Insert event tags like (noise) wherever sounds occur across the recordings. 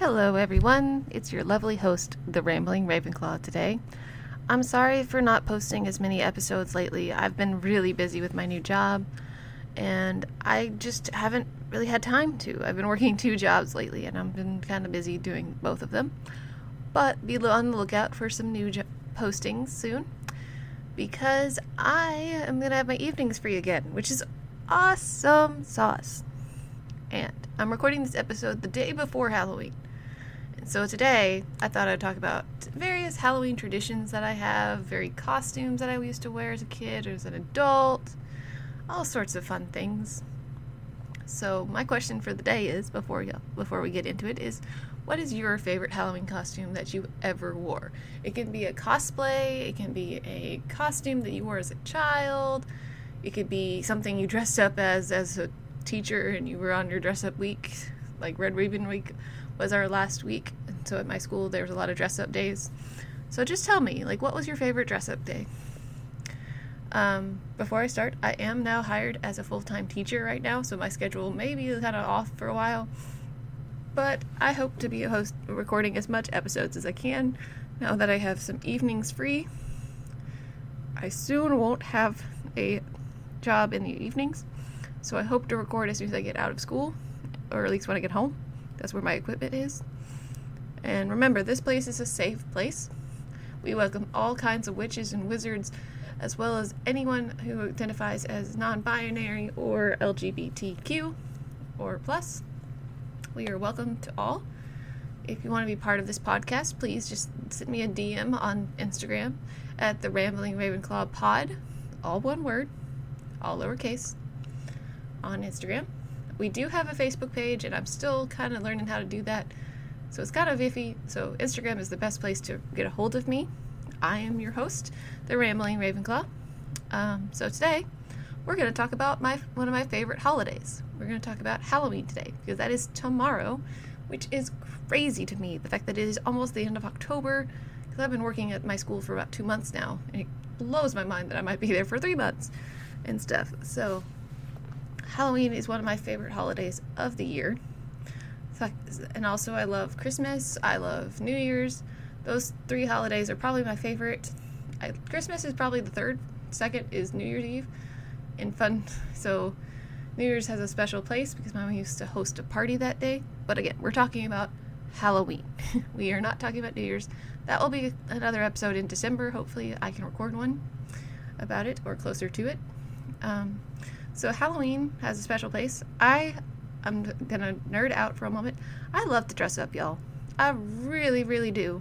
Hello, everyone. It's your lovely host, the Rambling Ravenclaw, today. I'm sorry for not posting as many episodes lately. I've been really busy with my new job, and I just haven't really had time to. I've been working (laughs) two jobs lately, and I've been kind of busy doing both of them. But be on the lookout for some new jo- postings soon, because I am going to have my evenings free again, which is awesome sauce. And I'm recording this episode the day before Halloween. So today, I thought I'd talk about various Halloween traditions that I have, very costumes that I used to wear as a kid or as an adult, all sorts of fun things. So my question for the day is, before we, before we get into it, is what is your favorite Halloween costume that you ever wore? It can be a cosplay, it can be a costume that you wore as a child, it could be something you dressed up as as a teacher and you were on your dress up week, like Red Ribbon Week was our last week. And so at my school, there was a lot of dress up days. So just tell me, like, what was your favorite dress up day? Um, before I start, I am now hired as a full time teacher right now, so my schedule may be kind of off for a while. But I hope to be a host recording as much episodes as I can now that I have some evenings free. I soon won't have a job in the evenings, so I hope to record as soon as I get out of school, or at least when I get home. That's where my equipment is. And remember, this place is a safe place. We welcome all kinds of witches and wizards, as well as anyone who identifies as non binary or LGBTQ or plus. We are welcome to all. If you want to be part of this podcast, please just send me a DM on Instagram at the Rambling Ravenclaw Pod, all one word, all lowercase, on Instagram. We do have a Facebook page, and I'm still kind of learning how to do that. So it's kind of iffy. So Instagram is the best place to get a hold of me. I am your host, the Rambling Ravenclaw. Um, so today, we're going to talk about my one of my favorite holidays. We're going to talk about Halloween today because that is tomorrow, which is crazy to me. The fact that it is almost the end of October because I've been working at my school for about two months now, and it blows my mind that I might be there for three months and stuff. So Halloween is one of my favorite holidays of the year. And also, I love Christmas. I love New Year's. Those three holidays are probably my favorite. I, Christmas is probably the third. Second is New Year's Eve. And fun. (laughs) So, New Year's has a special place because Mama used to host a party that day. But again, we're talking about Halloween. (laughs) we are not talking about New Year's. That will be another episode in December. Hopefully, I can record one about it or closer to it. Um, so Halloween has a special place. I I'm gonna nerd out for a moment. I love to dress up, y'all. I really, really do.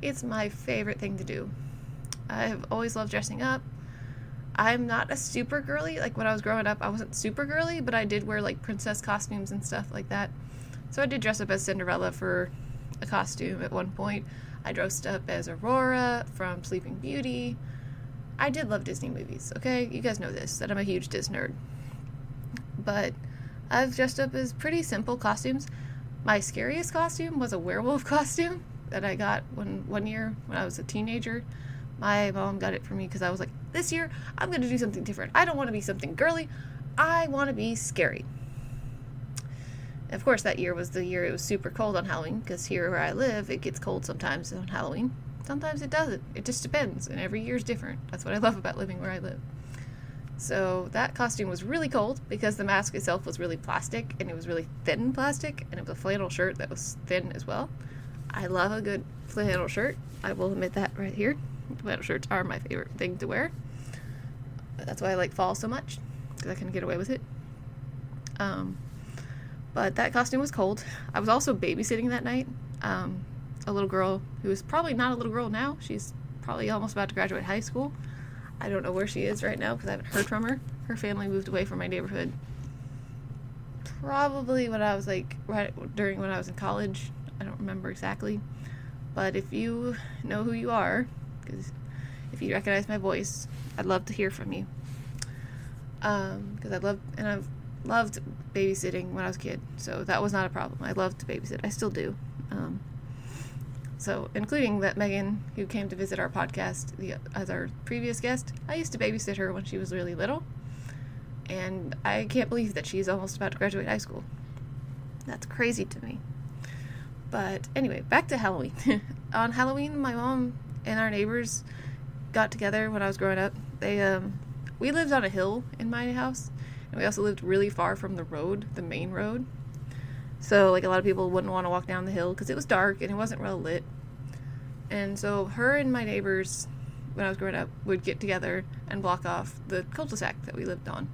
It's my favorite thing to do. I've always loved dressing up. I'm not a super girly. Like when I was growing up, I wasn't super girly, but I did wear like princess costumes and stuff like that. So I did dress up as Cinderella for a costume at one point. I dressed up as Aurora from Sleeping Beauty. I did love Disney movies, okay? You guys know this, that I'm a huge Disney nerd. But I've dressed up as pretty simple costumes. My scariest costume was a werewolf (laughs) costume that I got when one year when I was a teenager. My mom got it for me because I was like, this year I'm going to do something different. I don't want to be something girly. I want to be scary. Of course, that year was the year it was super cold on Halloween because here where I live, it gets cold sometimes on Halloween. Sometimes it doesn't. It just depends, and every year is different. That's what I love about living where I live. So that costume was really cold because the mask itself was really plastic and it was really thin plastic and it was a flannel shirt that was thin as well. I love a good flannel shirt. I will admit that right here. Flannel shirts are my favorite thing to wear. That's why I like fall so much because I can get away with it. Um, but that costume was cold. I was also babysitting that night. Um, a little girl who is probably not a little girl now. She's probably almost about to graduate high school. I don't know where she is right now because I haven't heard from her. Her family moved away from my neighborhood probably when I was like right during when I was in college. I don't remember exactly. But if you know who you are, because if you recognize my voice, I'd love to hear from you. Um, because I love and I've loved babysitting when I was a kid, so that was not a problem. I loved to babysit. I still do. Um, so, including that Megan, who came to visit our podcast the, as our previous guest, I used to babysit her when she was really little. And I can't believe that she's almost about to graduate high school. That's crazy to me. but anyway, back to Halloween. (laughs) On Halloween, my mom and our neighbors got together when I was growing up. They um we lived on a hill in my house, and we also lived really far from the road, the main road. So like a lot of people wouldn't want to walk down the hill because it was dark and it wasn't well lit. And so her and my neighbors, when I was growing up, would get together and block off the cul-de-sac that we lived on.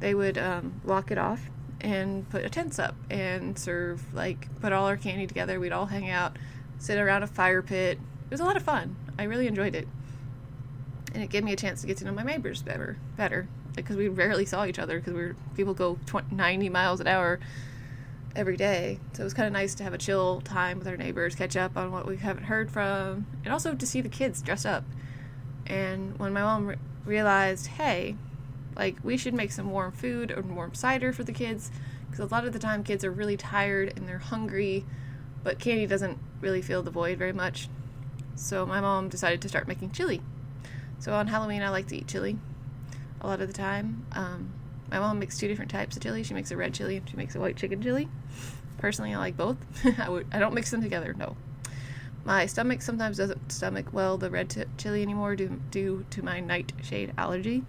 They would um, it off and put a tents up and serve like put all our candy together. We'd all hang out, sit around a fire pit. It was a lot of fun. I really enjoyed it, and it gave me a chance to get to know my neighbors better. Better because we rarely saw each other because we were people go 20, 90 miles an hour every day. So it was kind of nice to have a chill time with our neighbors, catch up on what we haven't heard from, and also to see the kids dress up. And when my mom re- realized, hey, like we should make some warm food or warm cider for the kids, because a lot of the time kids are really tired and they're hungry, but candy doesn't really fill the void very much. So my mom decided to start making chili. So on Halloween, I like to eat chili a lot of the time. Um, my mom makes two different types of chili. She makes a red chili and she makes a white chicken chili. Personally, I like both. (laughs) I would I don't mix them together. No. My stomach sometimes doesn't stomach well the red t- chili anymore due, due to my nightshade allergy.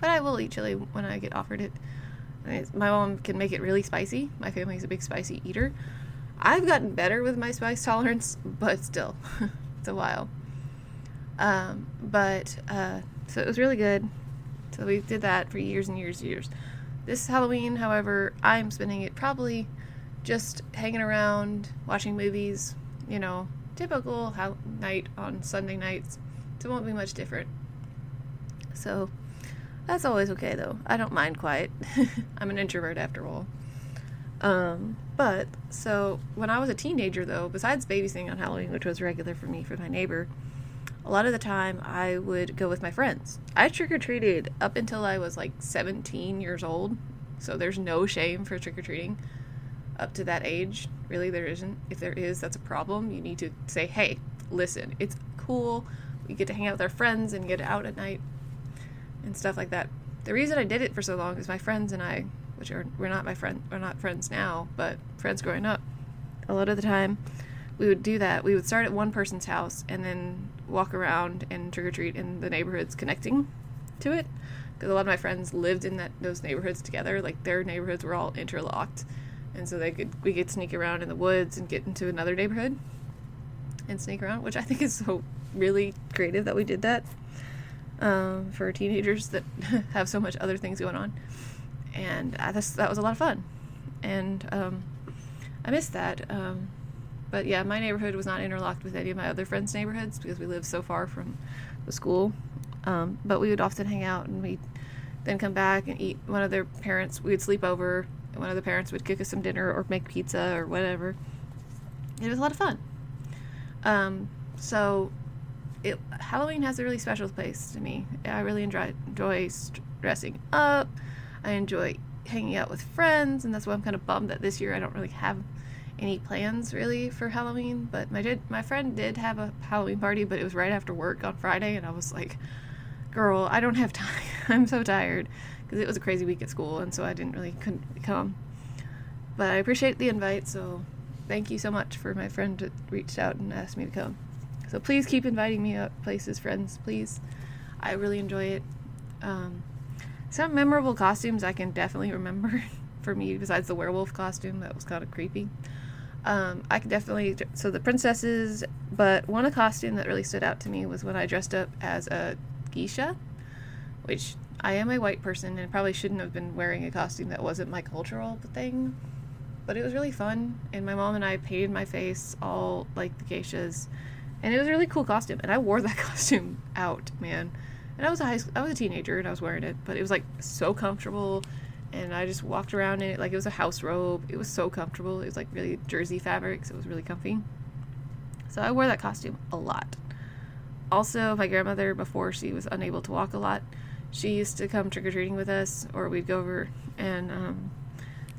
But I will eat chili when I get offered it. My mom can make it really spicy. My family's a big spicy eater. I've gotten better with my spice tolerance, (laughs) but still, (laughs) it's a while. Um, but uh, so it was really good. So we did that for years and years and years. This Halloween, however, I'm spending it probably just hanging around, watching movies, you know, typical how- night on Sunday nights. So it won't be much different. So that's always okay though. I don't mind quiet. (laughs) I'm an introvert after all. Um, but so when I was a teenager though, besides babysitting on Halloween, which was regular for me for my neighbor, a lot of the time I would go with my friends. I trick or treated up until I was like 17 years old. So there's no shame for trick or treating up to that age. Really, there isn't. If there is, that's a problem. You need to say, hey, listen, it's cool. We get to hang out with our friends and get out at night and stuff like that. The reason I did it for so long is my friends and I, which are we're not my friend, we're not friends now, but friends growing up. A lot of the time, we would do that. We would start at one person's house and then walk around and trick or treat in the neighborhoods connecting to it. Because a lot of my friends lived in that those neighborhoods together. Like their neighborhoods were all interlocked, and so they could we could sneak around in the woods and get into another neighborhood and sneak around, which I think is so really creative that we did that um, for teenagers that (laughs) have so much other things going on. And this, that was a lot of fun, and um, I missed that. Um, but yeah, my neighborhood was not interlocked with any of my other friends' neighborhoods because we lived so far from the school. Um, but we would often hang out and we'd then come back and eat. One of their parents, we would sleep over, one of the parents would cook us some dinner or make pizza or whatever. It was a lot of fun. Um, so it, Halloween has a really special place to me. I really enjoy, enjoy dressing up. I enjoy hanging out with friends, and that's why I'm kind of bummed that this year I don't really have any plans really for Halloween, but my did my friend did have a Halloween party, but it was right after work on Friday, and I was like, "Girl, I don't have (laughs) time. I'm so tired because it was a crazy week at school, and so I didn't really couldn't come." But I appreciate the invite, so thank you so much for my friend that reached out and asked me to come. So please keep inviting me up places, friends. Please, I really enjoy it. Um, some memorable costumes I can definitely (laughs) remember for me, besides the werewolf costume that was kind of creepy. Um, I could definitely so the princesses, but one costume that really stood out to me was when I dressed up as a geisha, which I am a white person and probably shouldn't have been wearing a costume that wasn't my cultural thing, but it was really fun. And my mom and I painted my face all like the geishas, and it was a really cool costume. And I wore that (laughs) costume out, man. And I was a high, I was a teenager and I was wearing it, but it was like so comfortable and I just walked around in it like it was a house robe. It was so comfortable. It was like really jersey fabric, so it was really comfy. So I wore that costume a lot. Also, my grandmother, before she was unable to walk a lot, she used to come trick or treating with us, or we'd go over. And um,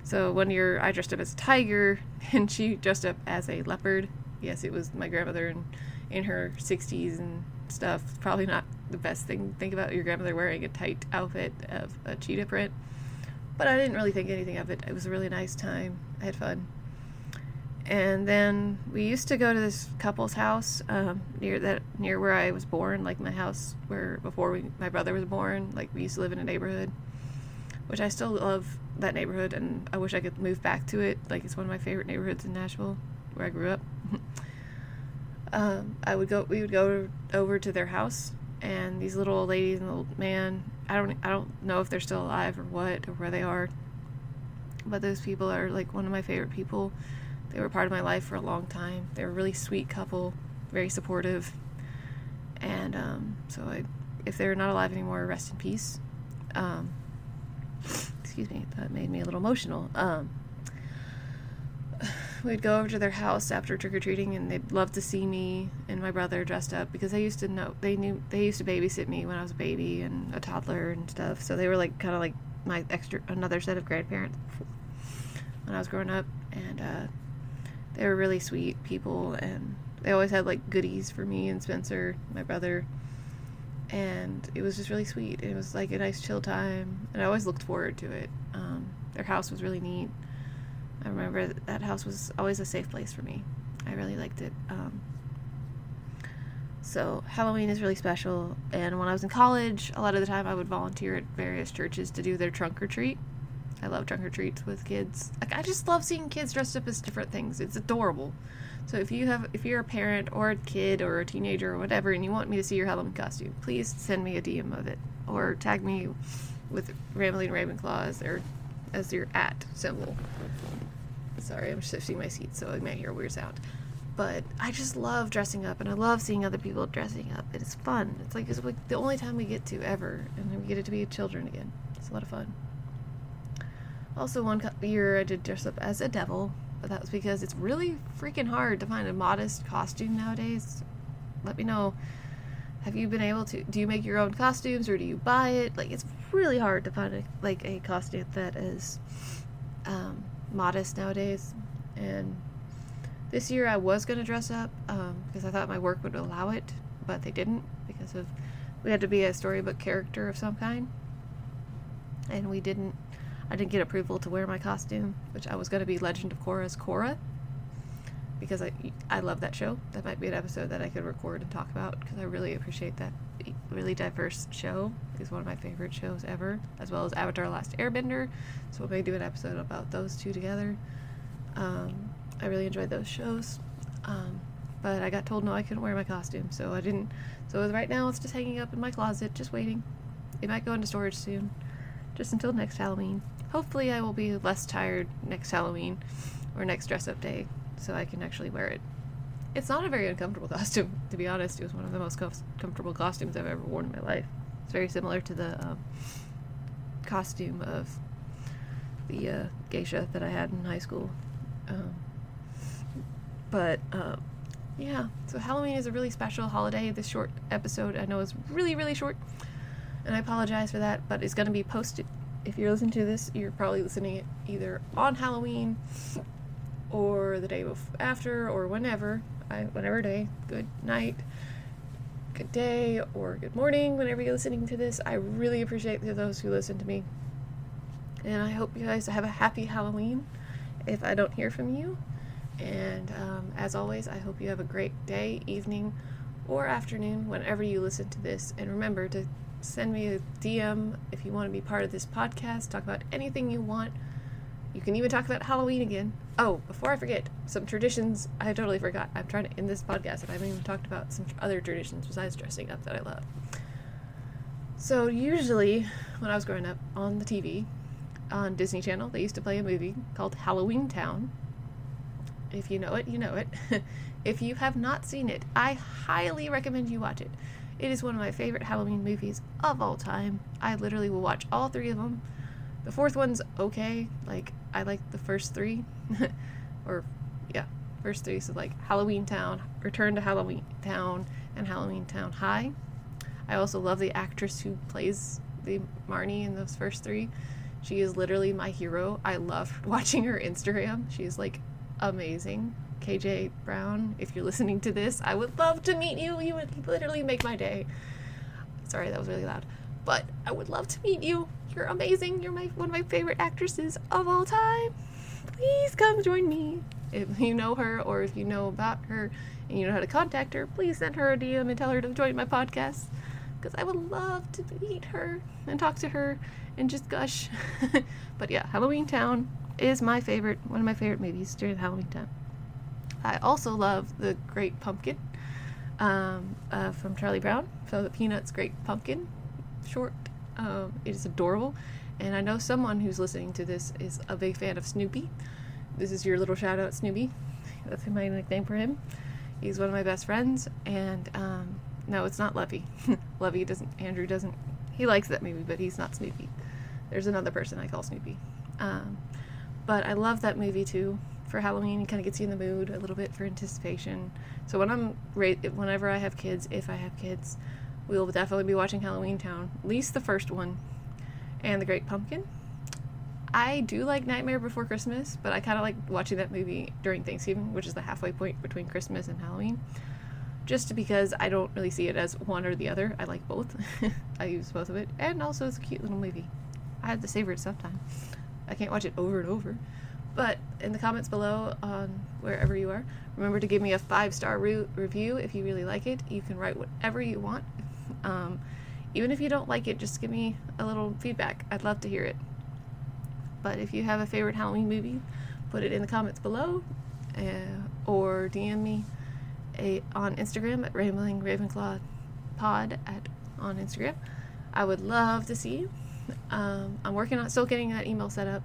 so one year I dressed up as a tiger, (laughs) and she dressed up as a leopard. Yes, it was my grandmother in, in her 60s and stuff. Probably not the best thing to think about your grandmother wearing a tight outfit of a cheetah print but I didn't really think anything of it. It was a really nice time. I had fun. And then we used to go to this couple's house um, near that near where I was born, like my house where before we, my brother was born. Like we used to live in a neighborhood, which I still love that neighborhood, and I wish I could move back to it. Like it's one of my favorite neighborhoods in Nashville, where I grew up. (laughs) um, I would go. We would go over to their house, and these little old ladies and old man. I don't. I don't know if they're still alive or what or where they are. But those people are like one of my favorite people they were part of my life for a long time. They were a really sweet couple, very supportive. And um, so, I, if they're not alive anymore, rest in peace. Um, (laughs) excuse me, that made me a little emotional. Um, (sighs) we'd go over to their house after trick or treating, and they'd love to see me and my brother dressed up because they used to know they knew they used to babysit me when I was a baby and a toddler and stuff. So they were like kind of like my extra another set of grandparents when I was growing up, and uh, they were really sweet people and they always had like goodies for me and Spencer, my brother. And it was just really sweet. It was like a nice chill time, and I always looked forward to it. Um, their house was really neat. I remember that house was always a safe place for me. I really liked it. Um, so Halloween is really special. And when I was in college, a lot of the time I would volunteer at various churches to do their trunk or treat. I love trunk or treats with kids. Like I just love seeing kids dressed up as different things. It's adorable. So if you have if you're a parent or a kid or a teenager or whatever and you want me to see your Halloween costume, please send me a DM of it or tag me with Rambling Ravenclaw as their as your at symbol. Sorry, I'm shifting my seat so I might hear weird sound. But I just love dressing up and I love seeing other people dressing up. It's fun. It's like it's like the only time we get to ever and we get to be children again. It's a lot of fun. Also, one year I did dress up as a devil, but that was because it's really freaking hard to find a modest costume nowadays. Let me know. Have you been able to? Do you make your own costumes or do you buy it? Like, it's really hard to find a, like a costume that is um, modest nowadays. And this year I was gonna dress up because um, I thought my work would allow it, but they didn't because of we had to be a storybook character of some kind, and we didn't I didn't get approval to wear my costume, which I was going to be Legend of Korra's Korra because I I love that show. That might be an episode that I could record and talk about because I really appreciate that really diverse show. It's one of my favorite shows ever, as well as Avatar: Last Airbender. So we may do an episode about those two together. Um, I really enjoyed those shows, um, but I got told no, I couldn't wear my costume, so I didn't. So right now, it's just hanging up in my closet, just waiting. It might go into storage soon, just until next Halloween hopefully I will be less tired next Halloween or next dress up day so I can actually wear it. It's not a very uncomfortable (laughs) costume, to be honest. It was one of the most com- comfortable costumes I've ever worn in my life. It's very similar to the um, costume of the uh, geisha that I had in high school. Um, but uh, yeah, so Halloween is a really special holiday. This short episode I know is really, really short, and I apologize for that, but it's going to be posted if you're listening to this, you're probably listening either on Halloween or the day after or whenever, I, whatever day. Good night, good day, or good morning whenever you're listening to this. I really appreciate those who listen to me. And I hope you guys have a happy Halloween if I don't hear from you. And um, as always, I hope you have a great day, evening, or afternoon whenever you listen to this. And remember to send me a DM if you want to be part of this podcast. Talk about anything you want. You can even talk about Halloween again. Oh, before I forget, some traditions I totally forgot. I'm trying to end this podcast and I haven't even talked about some other traditions besides dressing up that I love. So, usually, when I was growing up on the TV, on Disney Channel, they used to play a movie called Halloweentown. If you know it, you know it. (laughs) if you have not seen it, I highly recommend you watch it. It is one of my favorite Halloween movies of all time. I literally will watch all three of them. The fourth one's okay. Like, I like the first three. (laughs) or, yeah, first three. So, like, Halloweentown, Return to Halloween Town, and Halloweentown High. I also love the actress who plays the Marnie in those first three. She is literally my hero. I love (laughs) watching her Instagram. She's like amazing. KJ Brown, if you're listening to this, I would love to meet you. You would literally make my day. Sorry, that was really loud. But I would love to meet you. You're amazing. You're my one of my favorite actresses of all time. Please come join me. If you know her or if you know about her and you know how to contact her, please send her a DM and tell her to join my podcast because I would love to meet her and talk to her and just gush. (laughs) but yeah, Halloweentown is my favorite, one of my favorite movies during Halloween time. I also love The Great Pumpkin um, uh, from Charlie Brown. So the Peanuts Great Pumpkin short. Um, it is adorable. And I know someone who's listening to this is a big fan of Snoopy. This is your little shout out, Snoopy. (laughs) That's my nickname for him. He's one of my best friends. And um, no, it's not Levy. Levy (laughs) doesn't, Andrew doesn't, he likes that movie, but he's not Snoopy. There's another person I call Snoopy. Um, but I love that movie too for Halloween. It kind of gets you in the mood a little bit for anticipation. So when I'm whenever I have kids, if I have kids, we'll definitely be watching Halloweentown, at least the first one, and The Great Pumpkin. I do like Nightmare Before Christmas, but I kind of like watching that movie during Thanksgiving, which is the halfway point between Christmas and Halloween. Just because I don't really see it as one or the other. I like both. (laughs) I use both of it, and also it's a cute little movie. I have to savor it sometime. I can't watch it over and over. But in the comments below on wherever you are, remember to give me a five star re- review if you really like it. You can write whatever you want. (laughs) Um, even if you don't like it, just give me a little feedback. I'd love to hear it. But if you have a favorite Halloween movie, put it in the comments below uh, or DM me a, on Instagram at Rambling Ravenclaw Pod at on Instagram. I would love to see you. Um, I'm working on still getting that email set up.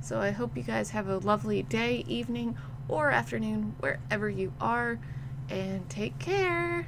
So I hope you guys have a lovely day, evening, or afternoon, wherever you are, and take care.